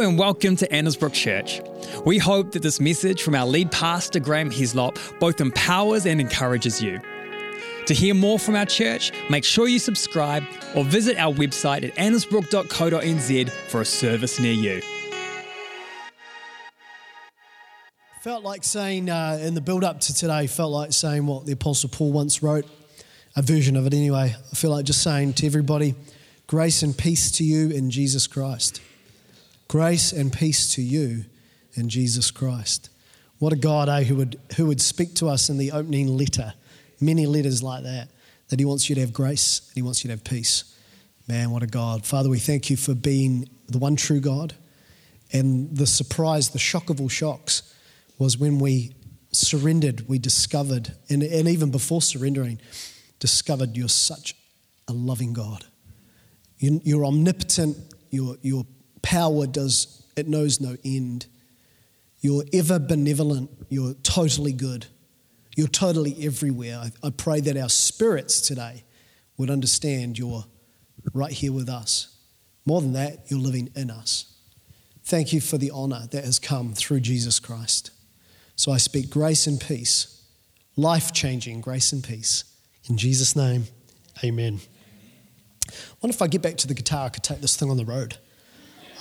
And welcome to Annesbrook Church. We hope that this message from our lead pastor, Graham Hislop, both empowers and encourages you. To hear more from our church, make sure you subscribe or visit our website at annesbrook.co.nz for a service near you. Felt like saying uh, in the build up to today, felt like saying what the Apostle Paul once wrote, a version of it anyway. I feel like just saying to everybody, grace and peace to you in Jesus Christ. Grace and peace to you in Jesus Christ. What a God, eh, who would, who would speak to us in the opening letter, many letters like that, that He wants you to have grace and He wants you to have peace. Man, what a God. Father, we thank you for being the one true God. And the surprise, the shock of all shocks, was when we surrendered, we discovered, and, and even before surrendering, discovered you're such a loving God. You, you're omnipotent, you're, you're power does, it knows no end. You're ever benevolent. You're totally good. You're totally everywhere. I, I pray that our spirits today would understand you're right here with us. More than that, you're living in us. Thank you for the honor that has come through Jesus Christ. So I speak grace and peace, life changing grace and peace. In Jesus' name, amen. I wonder if I get back to the guitar, I could take this thing on the road.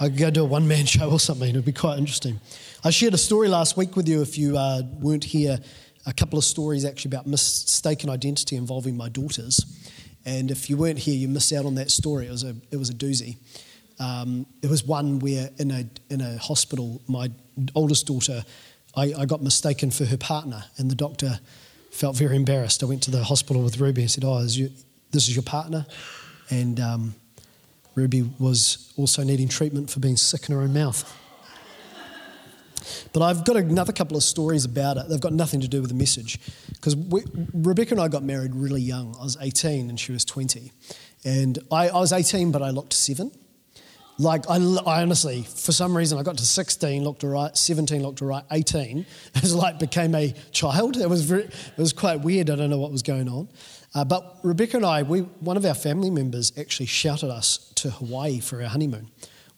I could go do a one man show or something. It would be quite interesting. I shared a story last week with you if you uh, weren't here. A couple of stories actually about mistaken identity involving my daughters. And if you weren't here, you missed out on that story. It was a, it was a doozy. Um, it was one where in a, in a hospital, my oldest daughter, I, I got mistaken for her partner, and the doctor felt very embarrassed. I went to the hospital with Ruby and said, Oh, is you, this is your partner? And um, Ruby was also needing treatment for being sick in her own mouth. But I've got another couple of stories about it. They've got nothing to do with the message. Because Rebecca and I got married really young. I was 18 and she was 20. And I, I was 18, but I looked seven. Like, I, I, honestly, for some reason, I got to 16, looked all right, 17, looked all right, 18. It was like became a child. It was, very, it was quite weird. I don't know what was going on. Uh, but Rebecca and I, we, one of our family members actually shouted us to Hawaii for our honeymoon,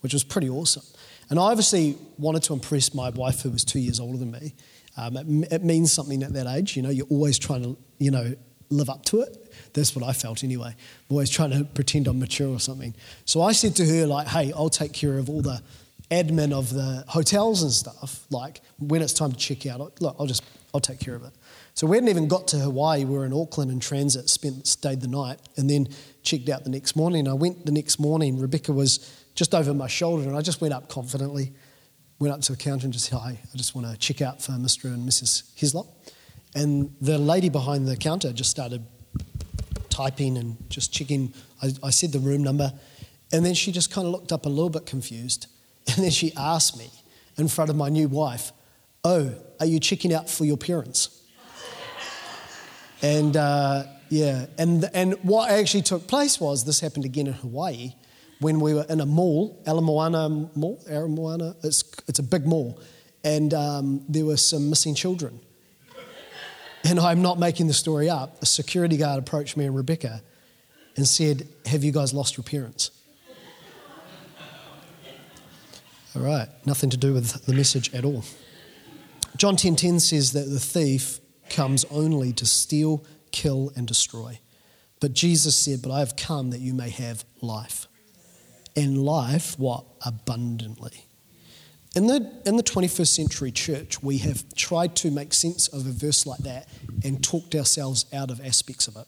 which was pretty awesome. And I obviously wanted to impress my wife, who was two years older than me. Um, it, it, means something at that age, you know, you're always trying to, you know, live up to it. That's what I felt anyway. I'm always trying to pretend I'm mature or something. So I said to her, like, hey, I'll take care of all the admin of the hotels and stuff. Like, when it's time to check out, look, I'll just, I'll take care of it. So we hadn't even got to Hawaii. We were in Auckland in transit, spent, stayed the night, and then checked out the next morning. I went the next morning. Rebecca was just over my shoulder, and I just went up confidently, went up to the counter and just said, Hi, I just want to check out for Mr. and Mrs. Hislop. And the lady behind the counter just started typing and just checking. I, I said the room number, and then she just kind of looked up a little bit confused. And then she asked me in front of my new wife, Oh, are you checking out for your parents? And uh, yeah, and, and what actually took place was this happened again in Hawaii when we were in a mall, Ala Moana Mall, Ala Moana, it's, it's a big mall, and um, there were some missing children. And I'm not making the story up. A security guard approached me and Rebecca and said, Have you guys lost your parents? all right, nothing to do with the message at all. John 10:10 10, 10 says that the thief comes only to steal, kill, and destroy. But Jesus said, But I have come that you may have life. And life, what? Abundantly. In the, in the 21st century church, we have tried to make sense of a verse like that and talked ourselves out of aspects of it.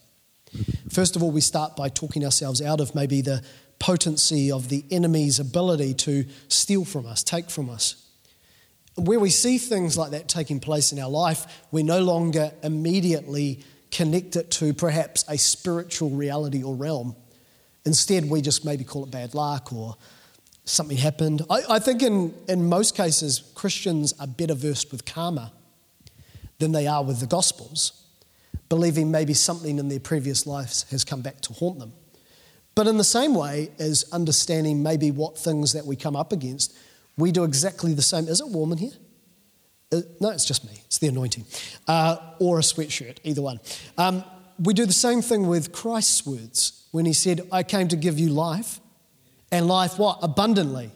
First of all, we start by talking ourselves out of maybe the potency of the enemy's ability to steal from us, take from us, where we see things like that taking place in our life, we no longer immediately connect it to perhaps a spiritual reality or realm. Instead, we just maybe call it bad luck or something happened. I, I think in, in most cases, Christians are better versed with karma than they are with the Gospels, believing maybe something in their previous lives has come back to haunt them. But in the same way as understanding maybe what things that we come up against, we do exactly the same. Is it warm in here? Uh, no, it's just me. It's the anointing. Uh, or a sweatshirt, either one. Um, we do the same thing with Christ's words when he said, I came to give you life, and life what? Abundantly.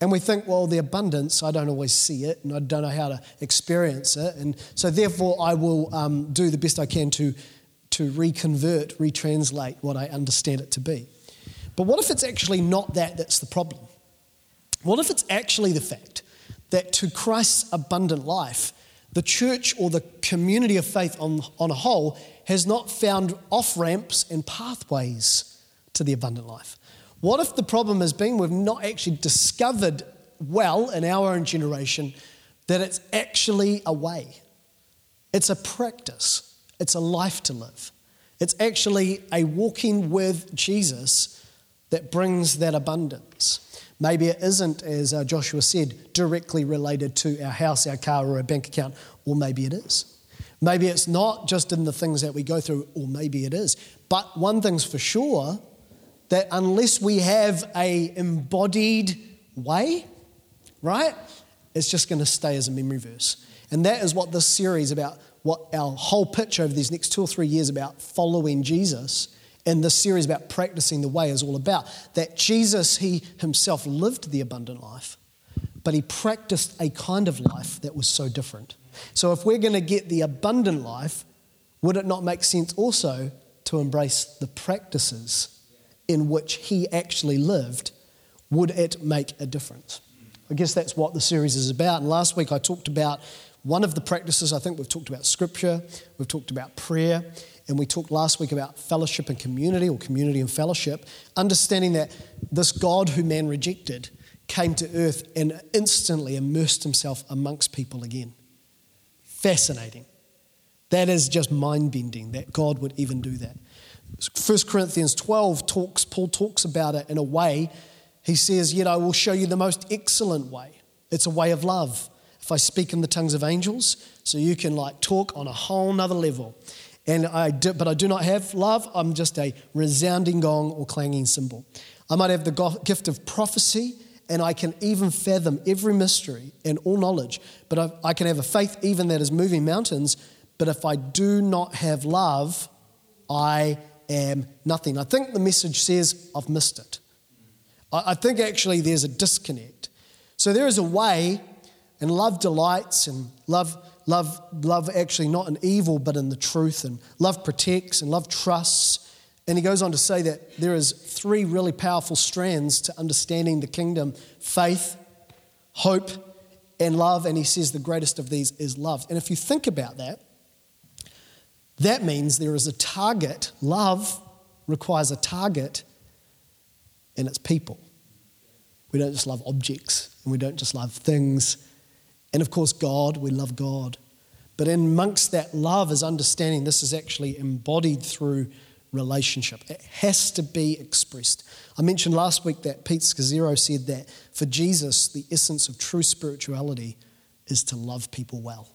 And we think, well, the abundance, I don't always see it and I don't know how to experience it. And so, therefore, I will um, do the best I can to, to reconvert, retranslate what I understand it to be. But what if it's actually not that that's the problem? What if it's actually the fact that to Christ's abundant life, the church or the community of faith on, on a whole has not found off ramps and pathways to the abundant life? What if the problem has been we've not actually discovered well in our own generation that it's actually a way? It's a practice, it's a life to live. It's actually a walking with Jesus that brings that abundance. Maybe it isn't, as uh, Joshua said, directly related to our house, our car, or our bank account, or maybe it is. Maybe it's not just in the things that we go through, or maybe it is. But one thing's for sure that unless we have a embodied way, right, it's just going to stay as a memory verse. And that is what this series about, what our whole pitch over these next two or three years about following Jesus and this series about practicing the way is all about. That Jesus, he himself lived the abundant life, but he practiced a kind of life that was so different. So if we're going to get the abundant life, would it not make sense also to embrace the practices in which he actually lived, would it make a difference? I guess that's what the series is about. And last week I talked about one of the practices. I think we've talked about scripture, we've talked about prayer, and we talked last week about fellowship and community, or community and fellowship, understanding that this God who man rejected came to earth and instantly immersed himself amongst people again. Fascinating. That is just mind bending that God would even do that. 1 Corinthians 12 talks, Paul talks about it in a way. He says, Yet I will show you the most excellent way. It's a way of love. If I speak in the tongues of angels, so you can like talk on a whole nother level. And I do, but I do not have love. I'm just a resounding gong or clanging cymbal. I might have the gift of prophecy, and I can even fathom every mystery and all knowledge. But I, I can have a faith even that is moving mountains. But if I do not have love, I am nothing. I think the message says, I've missed it. I think actually there's a disconnect. So there is a way, and love delights, and love, love, love actually not in evil, but in the truth, and love protects, and love trusts. And he goes on to say that there is three really powerful strands to understanding the kingdom: faith, hope, and love. And he says the greatest of these is love. And if you think about that, that means there is a target. Love requires a target, and it's people. We don't just love objects, and we don't just love things. And of course, God, we love God. But amongst that love is understanding this is actually embodied through relationship. It has to be expressed. I mentioned last week that Pete Scazzero said that for Jesus, the essence of true spirituality is to love people well.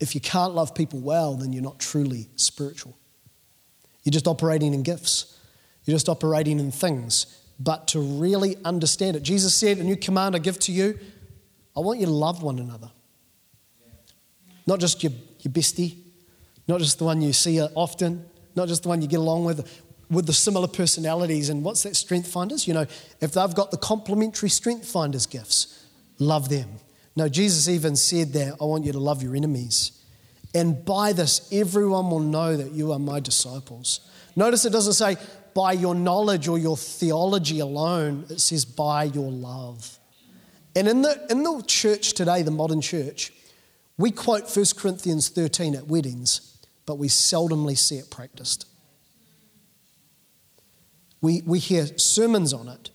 If you can't love people well, then you're not truly spiritual. You're just operating in gifts, you're just operating in things. But to really understand it, Jesus said, A new command I give to you I want you to love one another. Not just your, your bestie, not just the one you see often, not just the one you get along with, with the similar personalities. And what's that strength finders? You know, if they've got the complementary strength finders gifts, love them. No, Jesus even said that I want you to love your enemies. And by this, everyone will know that you are my disciples. Notice it doesn't say by your knowledge or your theology alone, it says by your love. And in the, in the church today, the modern church, we quote 1 Corinthians 13 at weddings, but we seldomly see it practiced. We, we hear sermons on it,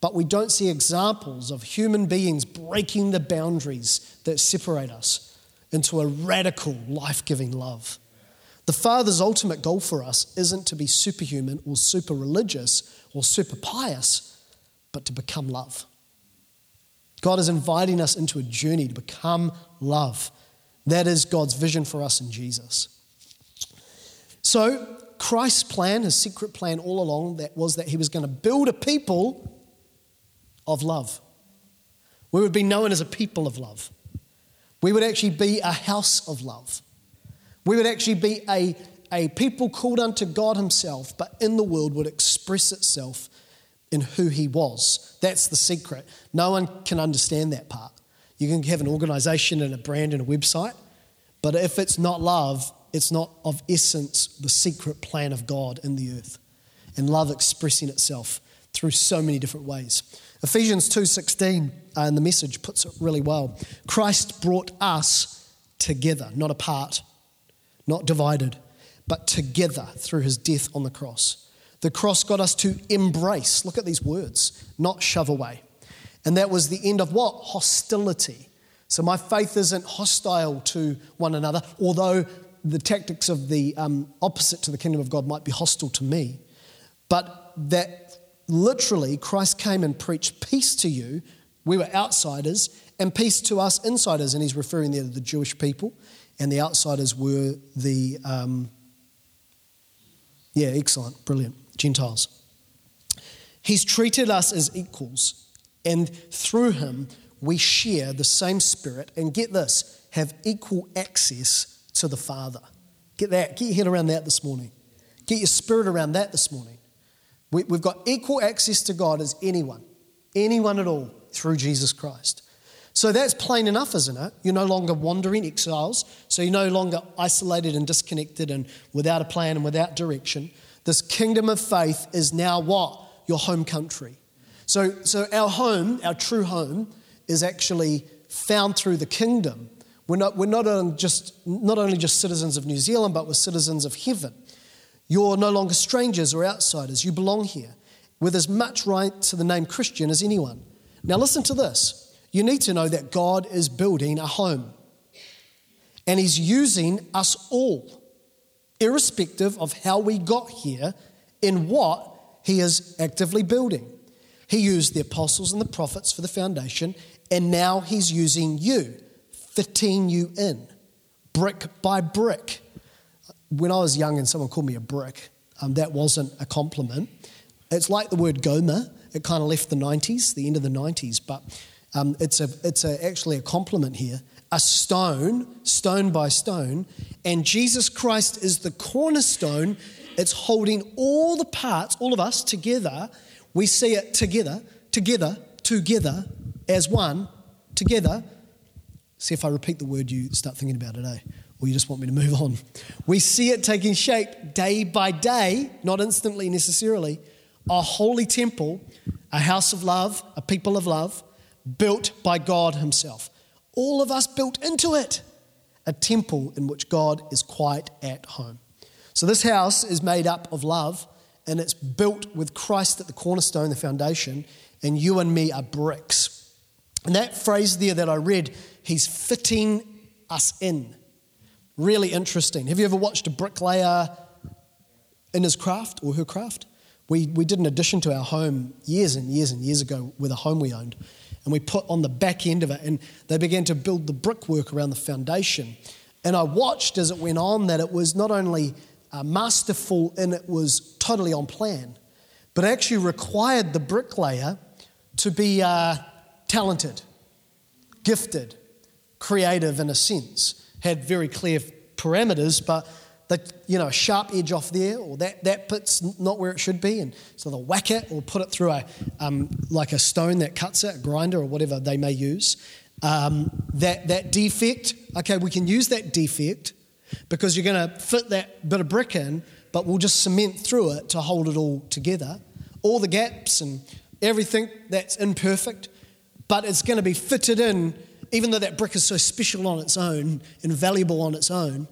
but we don't see examples of human beings breaking the boundaries that separate us into a radical, life giving love. The Father's ultimate goal for us isn't to be superhuman or super religious or super pious, but to become love. God is inviting us into a journey to become love. That is God's vision for us in Jesus. So, Christ's plan, his secret plan all along, that was that he was going to build a people of love. We would be known as a people of love. We would actually be a house of love. We would actually be a, a people called unto God Himself, but in the world would express itself in who he was. That's the secret. No one can understand that part. You can have an organization and a brand and a website, but if it's not love, it's not of essence the secret plan of God in the earth. And love expressing itself through so many different ways. Ephesians 2:16 uh, in the message puts it really well. Christ brought us together, not apart, not divided, but together through his death on the cross. The cross got us to embrace, look at these words, not shove away. And that was the end of what? Hostility. So my faith isn't hostile to one another, although the tactics of the um, opposite to the kingdom of God might be hostile to me. But that literally Christ came and preached peace to you. We were outsiders, and peace to us insiders. And he's referring there to the Jewish people, and the outsiders were the, um, yeah, excellent, brilliant, Gentiles. He's treated us as equals, and through him, we share the same spirit, and get this, have equal access to the Father. Get that, get your head around that this morning. Get your spirit around that this morning. We, have got equal access to God as anyone, anyone at all, through Jesus Christ. So that's plain enough, isn't it? You're no longer wandering exiles, so you're no longer isolated and disconnected and without a plan and without direction. This kingdom of faith is now what? Your home country. So, so our home, our true home, is actually found through the kingdom. We're not, we're not, just, not only just citizens of New Zealand, but we're citizens of heaven. You're no longer strangers or outsiders. You belong here with as much right to the name Christian as anyone. Now, listen to this. You need to know that God is building a home, and He's using us all, irrespective of how we got here, in what He is actively building. He used the apostles and the prophets for the foundation, and now He's using you, fitting you in, brick by brick when I was young and someone called me a brick, um, that wasn't a compliment. It's like the word Gomer. It kind of left the 90s, the end of the 90s, but um, it's, a, it's a, actually a compliment here. A stone, stone by stone, and Jesus Christ is the cornerstone. It's holding all the parts, all of us together. We see it together, together, together, as one, together. See if I repeat the word, you start thinking about it, eh? or you just want me to move on. We see it taking shape day by day, not instantly necessarily. A holy temple, a house of love, a people of love, built by God Himself. All of us built into it. A temple in which God is quite at home. So, this house is made up of love and it's built with Christ at the cornerstone, the foundation, and you and me are bricks. And that phrase there that I read, He's fitting us in. Really interesting. Have you ever watched a bricklayer in his craft or her craft? We, we did an addition to our home years and years and years ago with a home we owned. And we put on the back end of it, and they began to build the brickwork around the foundation. And I watched as it went on that it was not only uh, masterful and it was totally on plan, but actually required the bricklayer to be uh, talented, gifted, creative in a sense had very clear parameters, but that you know sharp edge off there, or that that bit's not where it should be, and so they'll whack it or put it through a um, like a stone that cuts it, a grinder or whatever they may use. Um, that that defect, okay, we can use that defect because you're going to fit that bit of brick in, but we'll just cement through it to hold it all together. All the gaps and everything that's imperfect, but it's going to be fitted in even though that brick is so special on its own and valuable on its own,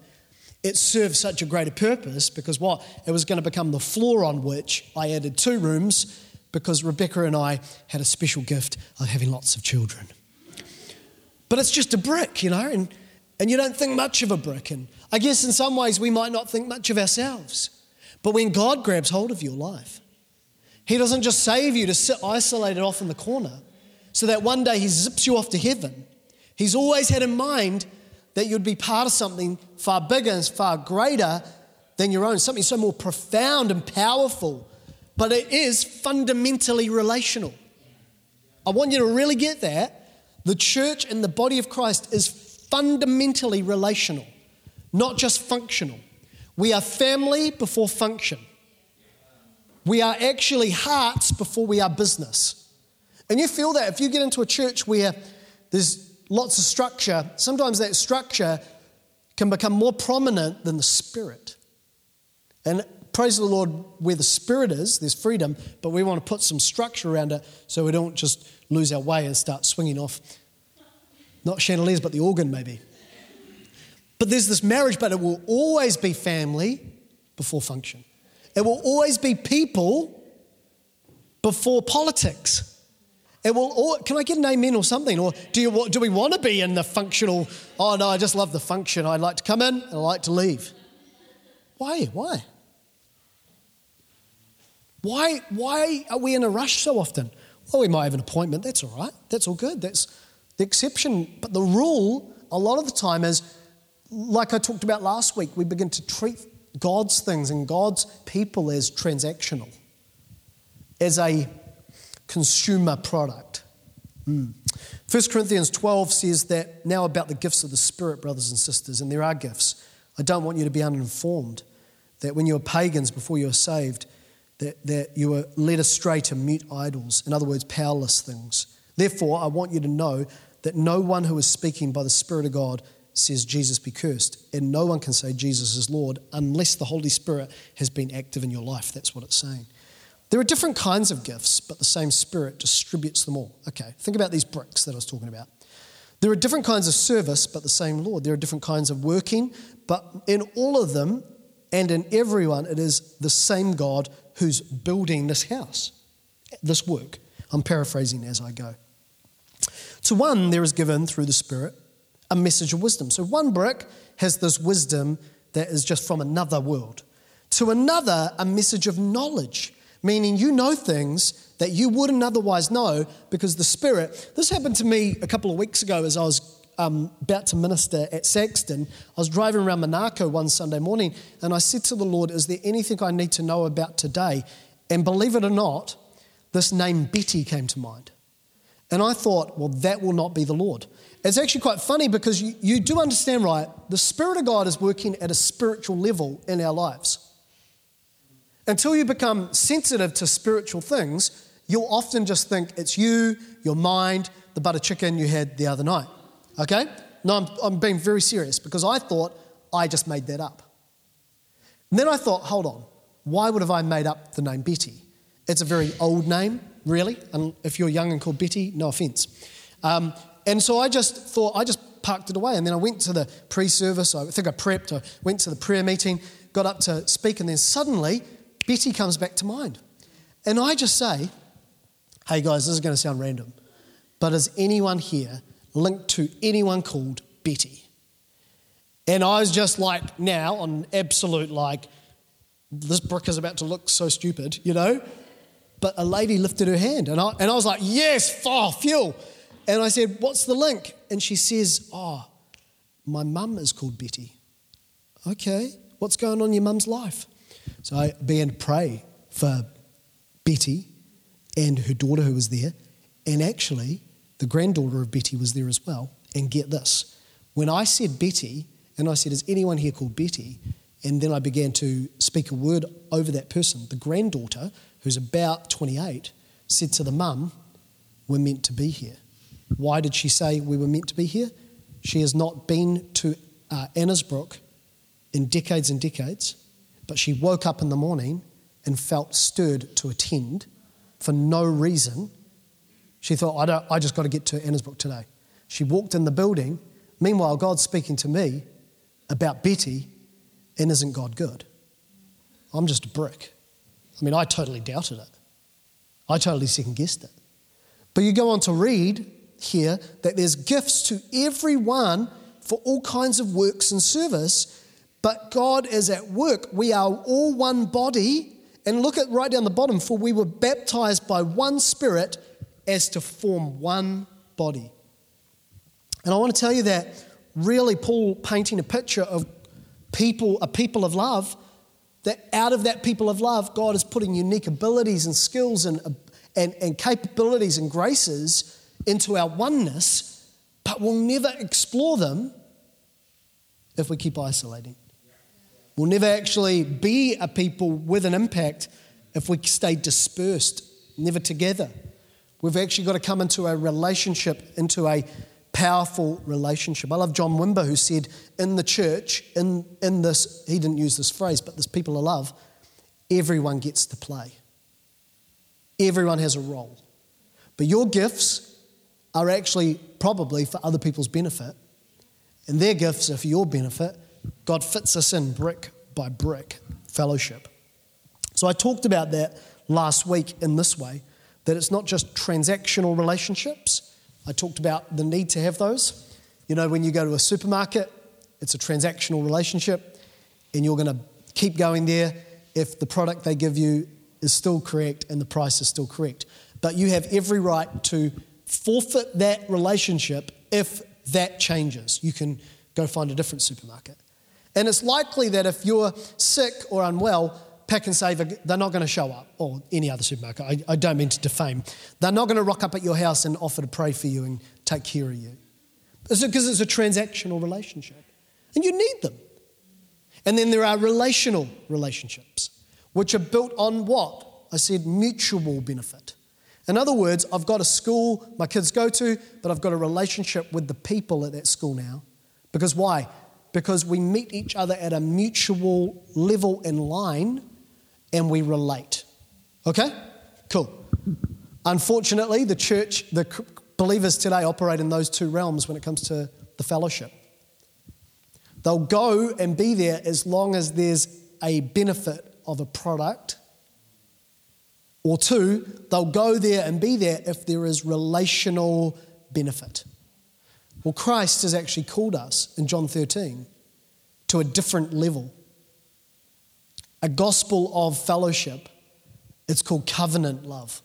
it served such a greater purpose because what? It was going to become the floor on which I added two rooms because Rebecca and I had a special gift of having lots of children. But it's just a brick, you know, and, and you don't think much of a brick. And I guess in some ways we might not think much of ourselves. But when God grabs hold of your life, He doesn't just save you to sit isolated off in the corner so that one day He zips you off to heaven. He's always had in mind that you'd be part of something far bigger and far greater than your own, something so more profound and powerful. But it is fundamentally relational. I want you to really get that. The church and the body of Christ is fundamentally relational, not just functional. We are family before function. We are actually hearts before we are business. And you feel that if you get into a church where there's lots of structure, sometimes that structure can become more prominent than the spirit. And praise the Lord, where the spirit is, there's freedom, but we want to put some structure around it so we don't just lose our way and start swinging off. Not chandeliers, but the organ, maybe. But there's this marriage, but it will always be family before function. It will always be people before politics. It will. All, can I get an amen or something? Or do you do we want to be in the functional? Oh no, I just love the function. I like to come in and I like to leave. Why? Why? Why? Why are we in a rush so often? Well, we might have an appointment. That's all right. That's all good. That's the exception. But the rule, a lot of the time, is like I talked about last week. We begin to treat God's things and God's people as transactional, as a consumer product. Mm. 1 Corinthians 12 says that now about the gifts of the Spirit, brothers and sisters, and there are gifts. I don't want you to be uninformed that when you were pagans before you were saved, that, that you were led astray to mute idols, in other words, powerless things. Therefore, I want you to know that no one who is speaking by the Spirit of God says Jesus be cursed, and no one can say Jesus is Lord unless the Holy Spirit has been active in your life. That's what it's saying. There are different kinds of gifts, but the same Spirit distributes them all. Okay, think about these bricks that I was talking about. There are different kinds of service, but the same Lord. There are different kinds of working, but in all of them and in everyone, it is the same God who's building this house, this work. I'm paraphrasing as I go. To one, there is given through the Spirit a message of wisdom. So one brick has this wisdom that is just from another world. To another, a message of knowledge, meaning you know things that you wouldn't otherwise know because the Spirit. This happened to me a couple of weeks ago as I was um, about to minister at Saxton. I was driving around Monaco one Sunday morning and I said to the Lord, Is there anything I need to know about today? And believe it or not, this name Betty came to mind. And I thought, well, that will not be the Lord. It's actually quite funny because you, you do understand, right? The Spirit of God is working at a spiritual level in our lives. Until you become sensitive to spiritual things, you'll often just think it's you, your mind, the butter chicken you had the other night. Okay? No, I'm, I'm being very serious because I thought I just made that up. And then I thought, hold on, why would have I made up the name Betty? It's a very old name, really. And if you're young and called Betty, no offense. Um, and so I just thought, I just parked it away. And then I went to the pre service. I think I prepped. I went to the prayer meeting, got up to speak. And then suddenly, Betty comes back to mind. And I just say, hey guys, this is going to sound random, but is anyone here linked to anyone called Betty? And I was just like, now on absolute, like, this brick is about to look so stupid, you know? But a lady lifted her hand, and I, and I was like, yes, oh, fuel. And I said, What's the link? And she says, Oh, my mum is called Betty. Okay, what's going on in your mum's life? So I began to pray for Betty and her daughter who was there. And actually, the granddaughter of Betty was there as well. And get this when I said Betty, and I said, Is anyone here called Betty? And then I began to speak a word over that person. The granddaughter, who's about 28, said to the mum, We're meant to be here. Why did she say we were meant to be here? She has not been to uh, in decades and decades, but she woke up in the morning and felt stirred to attend for no reason. She thought, I, don't, I just got to get to Annesbrook today. She walked in the building. Meanwhile, God's speaking to me about Betty, and isn't God good? I'm just a brick. I mean, I totally doubted it. I totally second guessed it. But you go on to read here that there's gifts to everyone for all kinds of works and service, but God is at work. We are all one body. And look at right down the bottom, for we were baptized by one Spirit as to form one body. And I want to tell you that really, Paul painting a picture of people, a people of love, that out of that people of love, God is putting unique abilities and skills and, and, and capabilities and graces into our oneness, but we'll never explore them if we keep isolating. We'll never actually be a people with an impact if we stay dispersed, never together. We've actually got to come into a relationship, into a powerful relationship. I love John Wimber, who said in the church, in, in this, he didn't use this phrase, but this people of love, everyone gets to play. Everyone has a role. But your gifts are actually probably for other people's benefit, and their gifts are for your benefit. God fits us in brick by brick fellowship. So I talked about that last week in this way that it's not just transactional relationships. I talked about the need to have those. You know, when you go to a supermarket, it's a transactional relationship, and you're going to keep going there if the product they give you is still correct and the price is still correct. But you have every right to forfeit that relationship if that changes. You can go find a different supermarket. And it's likely that if you're sick or unwell, Pak'nSave, they're not going to show up, or any other supermarket. I, I don't mean to defame. They're not going to rock up at your house and offer to pray for you and take care of you. It's because it's a transactional relationship. And you need them. And then there are relational relationships, which are built on what? I said mutual benefit. In other words, I've got a school my kids go to, but I've got a relationship with the people at that school now. Because why? Because we meet each other at a mutual level in line and we relate. Okay? Cool. Unfortunately, the church, the believers today operate in those two realms when it comes to the fellowship. They'll go and be there as long as there's a benefit of a product or two, they'll go there and be there if there is relational benefit. Well, Christ has actually called us in John 13 to a different level. A gospel of fellowship. It's called covenant love.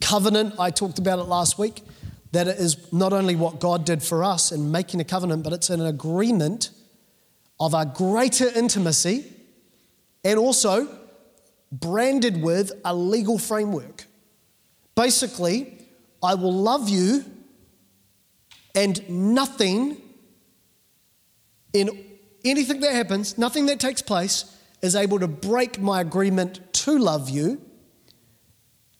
Covenant, I talked about it last week, that it is not only what God did for us in making a covenant, but it's an agreement of a greater intimacy and also branded with a legal framework. Basically, I will love you, and nothing in anything that happens, nothing that takes place, is able to break my agreement to love you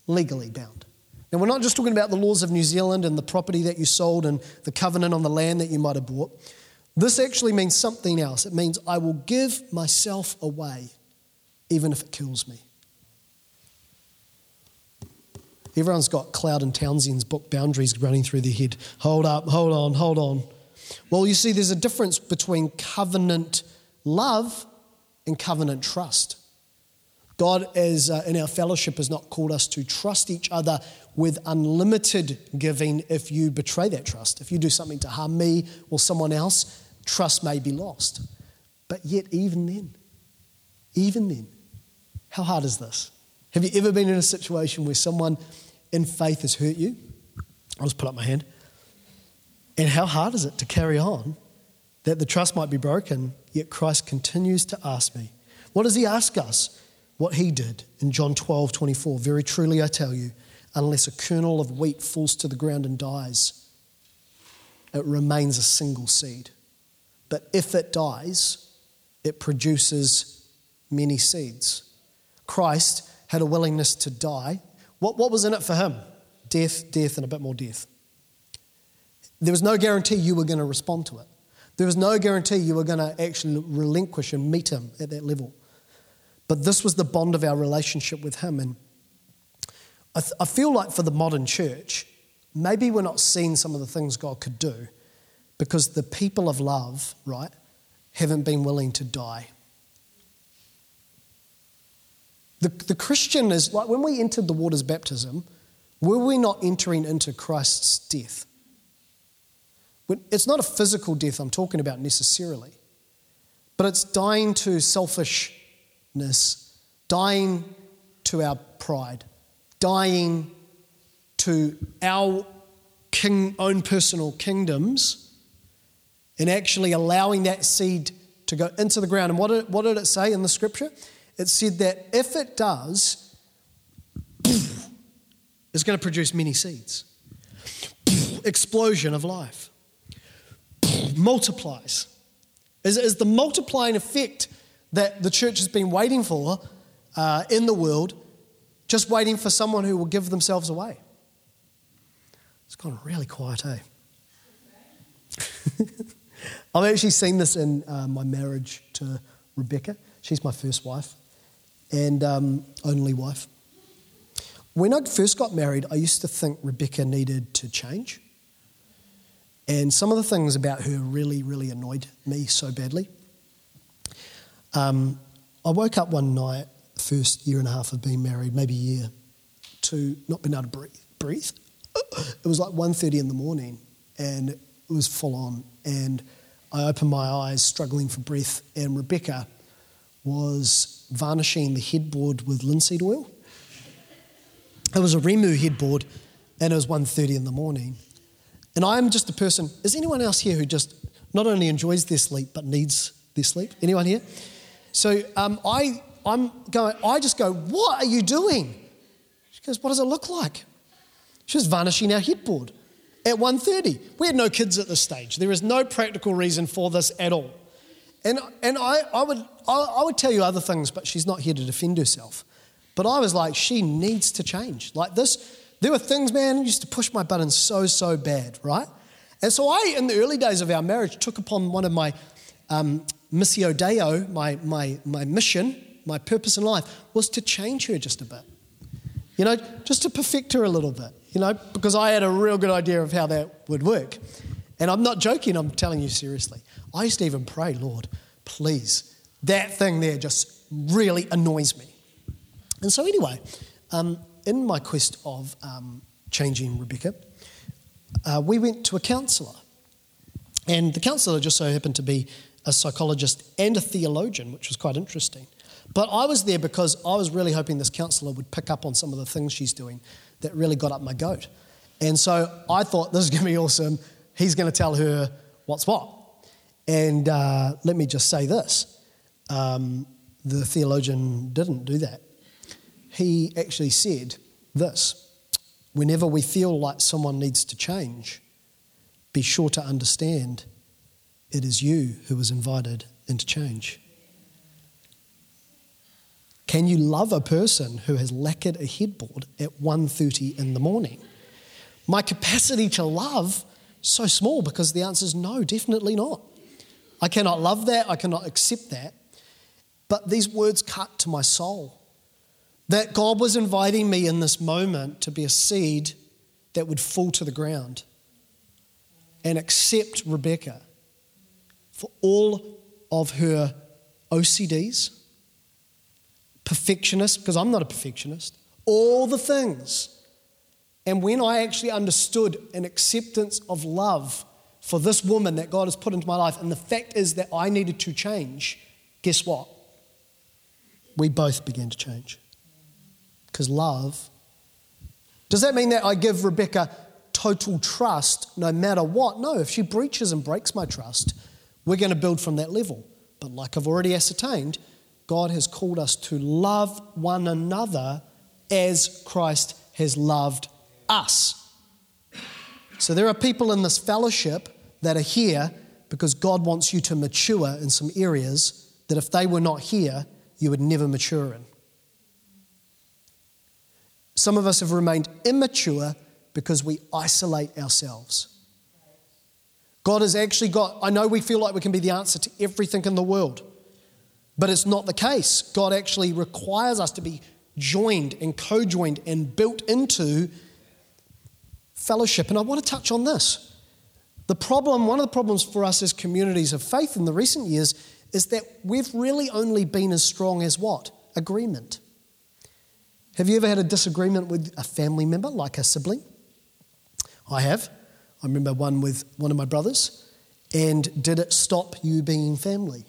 legally bound. Now, we're not just talking about the laws of New Zealand and the property that you sold and the covenant on the land that you might have bought. This actually means something else. It means I will give myself away even if it kills me. Everyone's got Cloud and Townsend's book Boundaries running through their head. Hold up, hold on, hold on. Well, you see, there's a difference between covenant love and covenant trust. God, as uh, in our fellowship, has not called us to trust each other with unlimited giving if you betray that trust. If you do something to harm me or someone else, trust may be lost. But yet, even then, even then, how hard is this? Have you ever been in a situation where someone in faith has hurt you? I'll just put up my hand. And how hard is it to carry on that the trust might be broken, yet Christ continues to ask me? What does he ask us? What he did in John 12, 24. Very truly I tell you, unless a kernel of wheat falls to the ground and dies, it remains a single seed. But if it dies, it produces many seeds. Christ had a willingness to die. What, what was in it for him? Death, death, and a bit more death. There was no guarantee you were going to respond to it. There was no guarantee you were going to actually relinquish and meet him at that level. But this was the bond of our relationship with him. And I, th- I feel like for the modern church, maybe we're not seeing some of the things God could do because the people of love, right, haven't been willing to die. The, the Christian is like when we entered the waters baptism, were we not entering into Christ's death? It's not a physical death I'm talking about necessarily, but it's dying to selfishness, dying to our pride, dying to our king, own personal kingdoms, and actually allowing that seed to go into the ground. And what did, what did it say in the scripture? It said that if it does, it's going to produce many seeds. Explosion of life. Multiplies. Is, is the multiplying effect that the church has been waiting for uh, in the world just waiting for someone who will give themselves away. It's gone really quiet, eh? I've actually seen this in uh, my marriage to Rebecca. She's my first wife and um, only wife. When I first got married, I used to think Rebecca needed to change. And some of the things about her really, really annoyed me so badly. Um, I woke up one night, first year and a half of being married, maybe a year, to not being able to breathe. breathe. It was like 1.30 in the morning, and it was full on. And I opened my eyes, struggling for breath, and Rebecca was varnishing the headboard with linseed oil. It was a Rimu headboard, and it was 1.30 in the morning. And I am just a person, is anyone else here who just not only enjoys their sleep, but needs their sleep? Anyone here? So um, I, I'm going, I just go, what are you doing? She goes, what does it look like? She was varnishing our headboard at 1.30. We had no kids at this stage. There is no practical reason for this at all. And, and I, I, would, I, I would tell you other things, but she's not here to defend herself. But I was like, she needs to change. Like this, there were things, man, used to push my buttons so, so bad, right? And so I, in the early days of our marriage, took upon one of my um, missio deo, my, my, my mission, my purpose in life, was to change her just a bit. You know, just to perfect her a little bit, you know, because I had a real good idea of how that would work. And I'm not joking, I'm telling you seriously. I used to even pray, Lord, please, that thing there just really annoys me. And so, anyway, um, in my quest of um, changing Rebecca, uh, we went to a counsellor. And the counsellor just so happened to be a psychologist and a theologian, which was quite interesting. But I was there because I was really hoping this counsellor would pick up on some of the things she's doing that really got up my goat. And so I thought, this is going to be awesome. He's going to tell her what's what. And uh, let me just say this um, the theologian didn't do that he actually said this whenever we feel like someone needs to change, be sure to understand it is you who was invited into change. Can you love a person who has lacquered a headboard at 1:30 in the morning? My capacity to love so small because the answer is no, definitely not. I cannot love that, I cannot accept that. But these words cut to my soul that God was inviting me in this moment to be a seed that would fall to the ground and accept Rebecca for all of her OCDs, perfectionist, because I'm not a perfectionist, all the things. And when I actually understood an acceptance of love for this woman that God has put into my life, and the fact is that I needed to change, guess what? We both began to change. Because love. Does that mean that I give Rebecca total trust no matter what? No, if she breaches and breaks my trust, we're going to build from that level. But like I've already ascertained, God has called us to love one another as Christ has loved us. So there are people in this fellowship that are here because God wants you to mature in some areas that if they were not here, you would never mature in. Some of us have remained immature because we isolate ourselves. God has actually got, I know we feel like we can be the answer to everything in the world, but it's not the case. God actually requires us to be joined and co joined and built into fellowship. And I want to touch on this. The problem, one of the problems for us as communities of faith in the recent years is that we've really only been as strong as what? Agreement. Have you ever had a disagreement with a family member, like a sibling? I have. I remember one with one of my brothers. And did it stop you being family?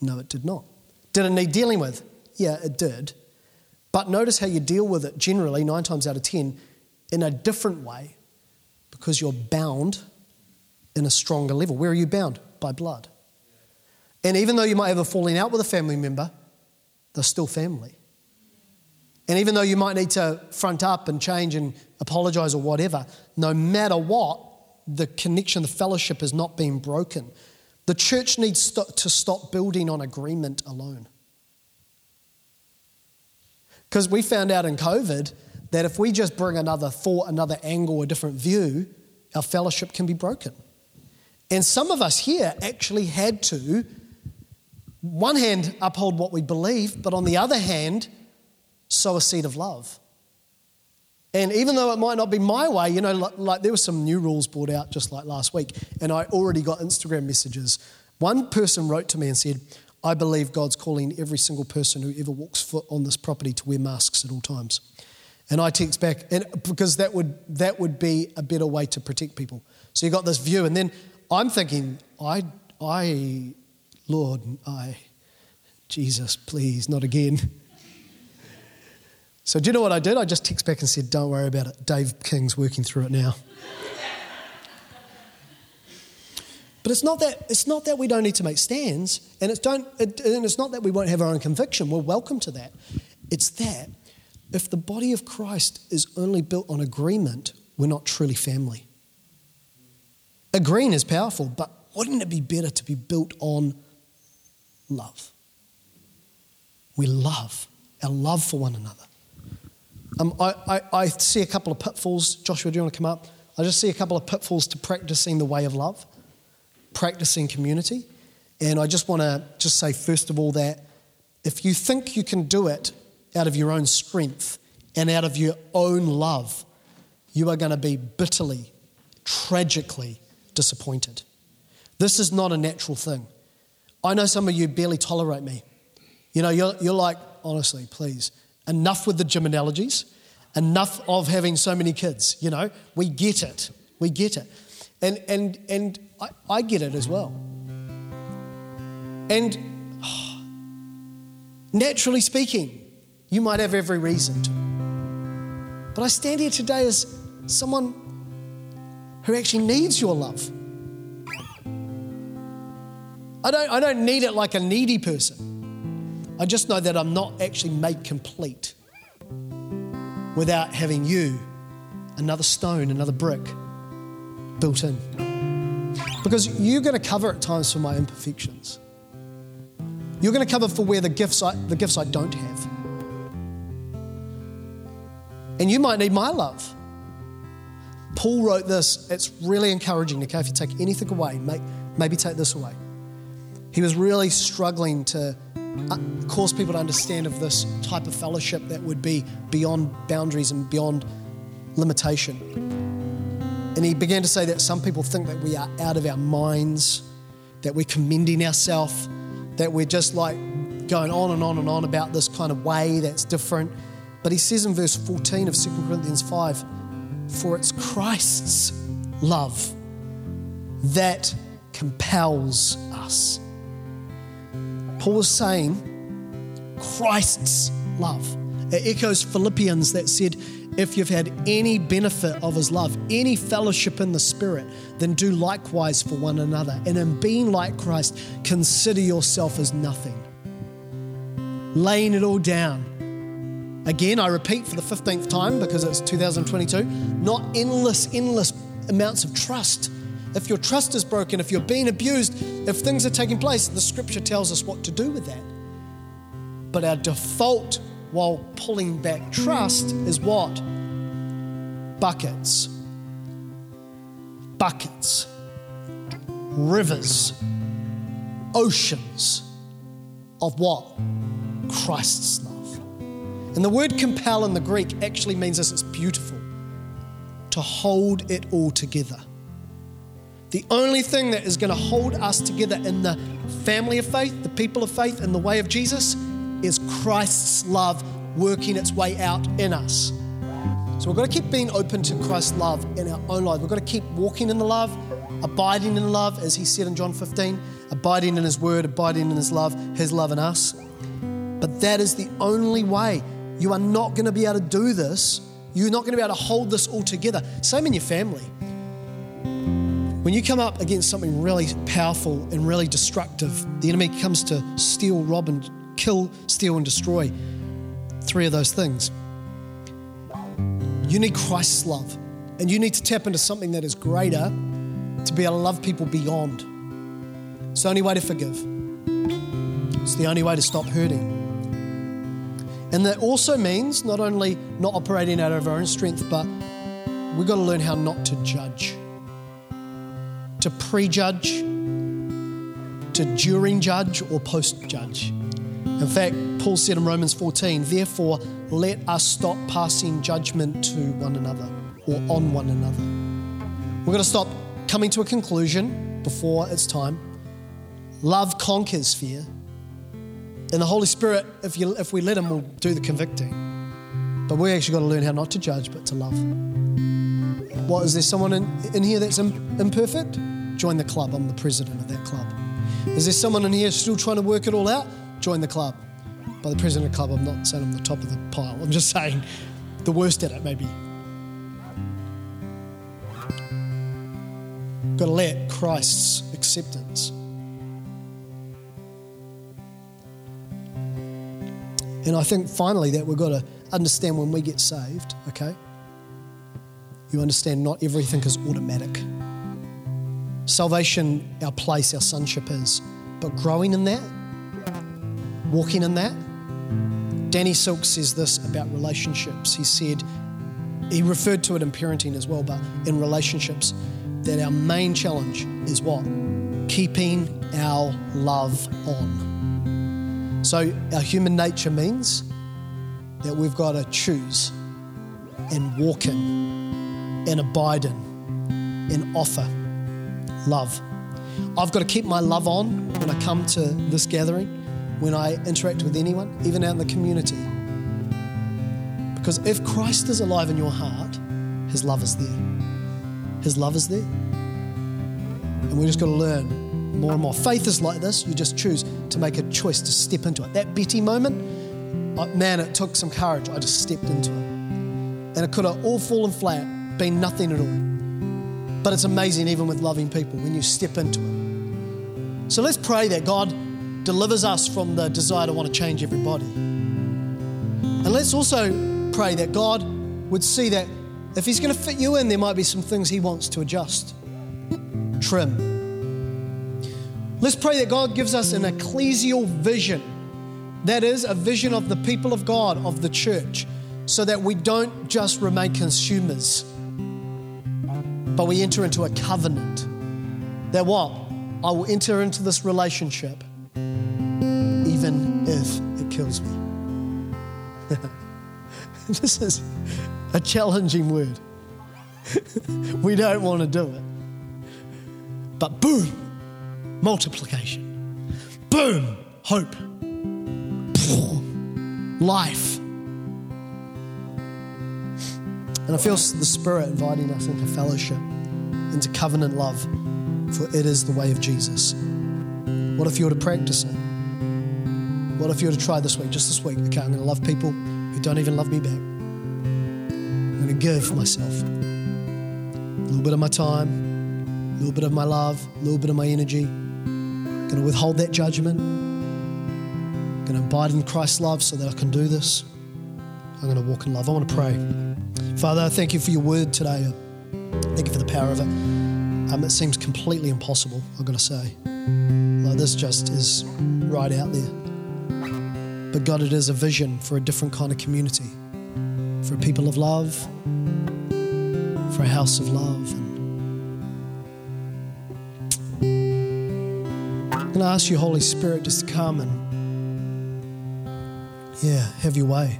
No, it did not. Did it need dealing with? Yeah, it did. But notice how you deal with it generally, nine times out of ten, in a different way because you're bound in a stronger level. Where are you bound? By blood. And even though you might have a falling out with a family member, they're still family. And even though you might need to front up and change and apologize or whatever, no matter what, the connection, the fellowship has not been broken. The church needs to stop building on agreement alone. Because we found out in COVID that if we just bring another thought, another angle, a different view, our fellowship can be broken. And some of us here actually had to, one hand, uphold what we believe, but on the other hand, sow a seed of love. And even though it might not be my way, you know, like, like, there were some new rules brought out just like last week, and I already got Instagram messages. One person wrote to me and said, I believe God's calling every single person who ever walks foot on this property to wear masks at all times. And I text back, and because that would that would be a better way to protect people. So you got this view, and then I'm thinking, I, I, Lord, I, Jesus, please, not again. So do you know what I did? I just text back and said, "Don't worry about it. Dave King's working through it now." But it's not that it's not that we don't need to make stands, and it's don't it, and it's not that we won't have our own conviction. We're welcome to that. It's that if the body of Christ is only built on agreement, we're not truly family. Agreeing is powerful, but wouldn't it be better to be built on love? We love, our love for one another. Um, I, I, I see a couple of pitfalls. Joshua, do you want to come up? I just see a couple of pitfalls to practicing the way of love, practicing community. And I just want to just say, first of all, that if you think you can do it out of your own strength and out of your own love, you are going to be bitterly, tragically disappointed. This is not a natural thing. I know some of you barely tolerate me. You know, you're, you're like, honestly, please, enough with the gym analogies, enough of having so many kids. You know, we get it. We get it. And, and, and I, I get it as well. And naturally speaking, you might have every reason to. But I stand here today as someone who actually needs your love. I don't, I don't need it like a needy person. I just know that I'm not actually made complete without having you, another stone, another brick built in. Because you're going to cover at times for my imperfections. You're going to cover for where the gifts I, the gifts I don't have. And you might need my love. Paul wrote this. It's really encouraging, okay? If you take anything away, maybe take this away. He was really struggling to uh, cause people to understand of this type of fellowship that would be beyond boundaries and beyond limitation. And he began to say that some people think that we are out of our minds, that we're commending ourselves, that we're just like going on and on and on about this kind of way that's different. But he says in verse 14 of 2 Corinthians 5 for it's Christ's love that compels us. Paul is saying Christ's love. It echoes Philippians that said, if you've had any benefit of his love, any fellowship in the Spirit, then do likewise for one another. And in being like Christ, consider yourself as nothing. Laying it all down Again, I repeat for the 15th time because it's 2022, not endless, endless amounts of trust. If your trust is broken, if you're being abused, if things are taking place, the scripture tells us what to do with that. But our default while pulling back trust is what? Buckets. Buckets. Rivers. Oceans of what? Christ's. And the word compel in the Greek actually means this it's beautiful, to hold it all together. The only thing that is going to hold us together in the family of faith, the people of faith, in the way of Jesus, is Christ's love working its way out in us. So we've got to keep being open to Christ's love in our own lives. We've got to keep walking in the love, abiding in love, as he said in John 15, abiding in his word, abiding in his love, his love in us. But that is the only way you are not going to be able to do this. You're not going to be able to hold this all together. Same in your family. When you come up against something really powerful and really destructive, the enemy comes to steal, rob, and kill, steal, and destroy. Three of those things. You need Christ's love, and you need to tap into something that is greater to be able to love people beyond. It's the only way to forgive, it's the only way to stop hurting. And that also means not only not operating out of our own strength, but we've got to learn how not to judge, to prejudge, to during judge, or post judge. In fact, Paul said in Romans 14, therefore, let us stop passing judgment to one another or on one another. We're going to stop coming to a conclusion before it's time. Love conquers fear. And the Holy Spirit, if, you, if we let Him, will do the convicting. But we actually got to learn how not to judge, but to love. What, is there someone in, in here that's imperfect? Join the club. I'm the president of that club. Is there someone in here still trying to work it all out? Join the club. By the president of the club, I'm not saying I'm the top of the pile. I'm just saying the worst at it, maybe. Got to let Christ's acceptance. And I think finally that we've got to understand when we get saved, okay? You understand not everything is automatic. Salvation, our place, our sonship is, but growing in that, walking in that. Danny Silk says this about relationships. He said, he referred to it in parenting as well, but in relationships, that our main challenge is what? Keeping our love on. So, our human nature means that we've got to choose and walk in and abide in and offer love. I've got to keep my love on when I come to this gathering, when I interact with anyone, even out in the community. Because if Christ is alive in your heart, His love is there. His love is there. And we just got to learn more and more. Faith is like this you just choose to make a choice to step into it. That Betty moment, man, it took some courage. I just stepped into it. And it could have all fallen flat, been nothing at all. But it's amazing, even with loving people, when you step into it. So let's pray that God delivers us from the desire to want to change everybody. And let's also pray that God would see that if He's going to fit you in, there might be some things He wants to adjust, trim. Let's pray that God gives us an ecclesial vision. That is, a vision of the people of God, of the church, so that we don't just remain consumers but we enter into a covenant that what? I will enter into this relationship even if it kills me. this is a challenging word. we don't want to do it. But boom, multiplication. Boom, hope. Life. And I feel the Spirit inviting us into fellowship, into covenant love, for it is the way of Jesus. What if you were to practice it? What if you were to try this week, just this week? Okay, I'm going to love people who don't even love me back. I'm going to give myself a little bit of my time, a little bit of my love, a little bit of my energy. Going to withhold that judgment. I'm going to abide in Christ's love so that I can do this. I'm going to walk in love. I want to pray. Father, thank you for your word today. Thank you for the power of it. Um, it seems completely impossible, I've got to say. Like this just is right out there. But God, it is a vision for a different kind of community, for a people of love, for a house of love. And I ask you, Holy Spirit, just to come and, yeah, have your way.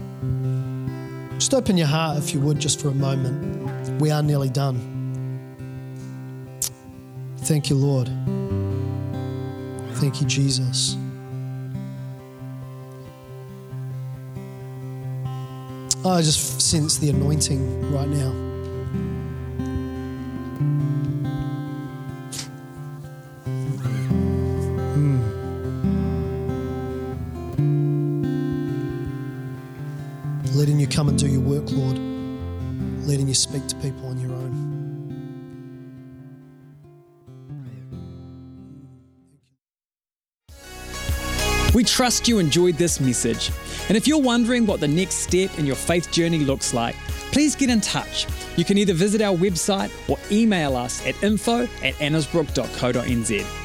Just open your heart, if you would, just for a moment. We are nearly done. Thank you, Lord. Thank you, Jesus. I just sense the anointing right now. Trust you enjoyed this message. And if you're wondering what the next step in your faith journey looks like, please get in touch. You can either visit our website or email us at info at annesbrook.co.nz.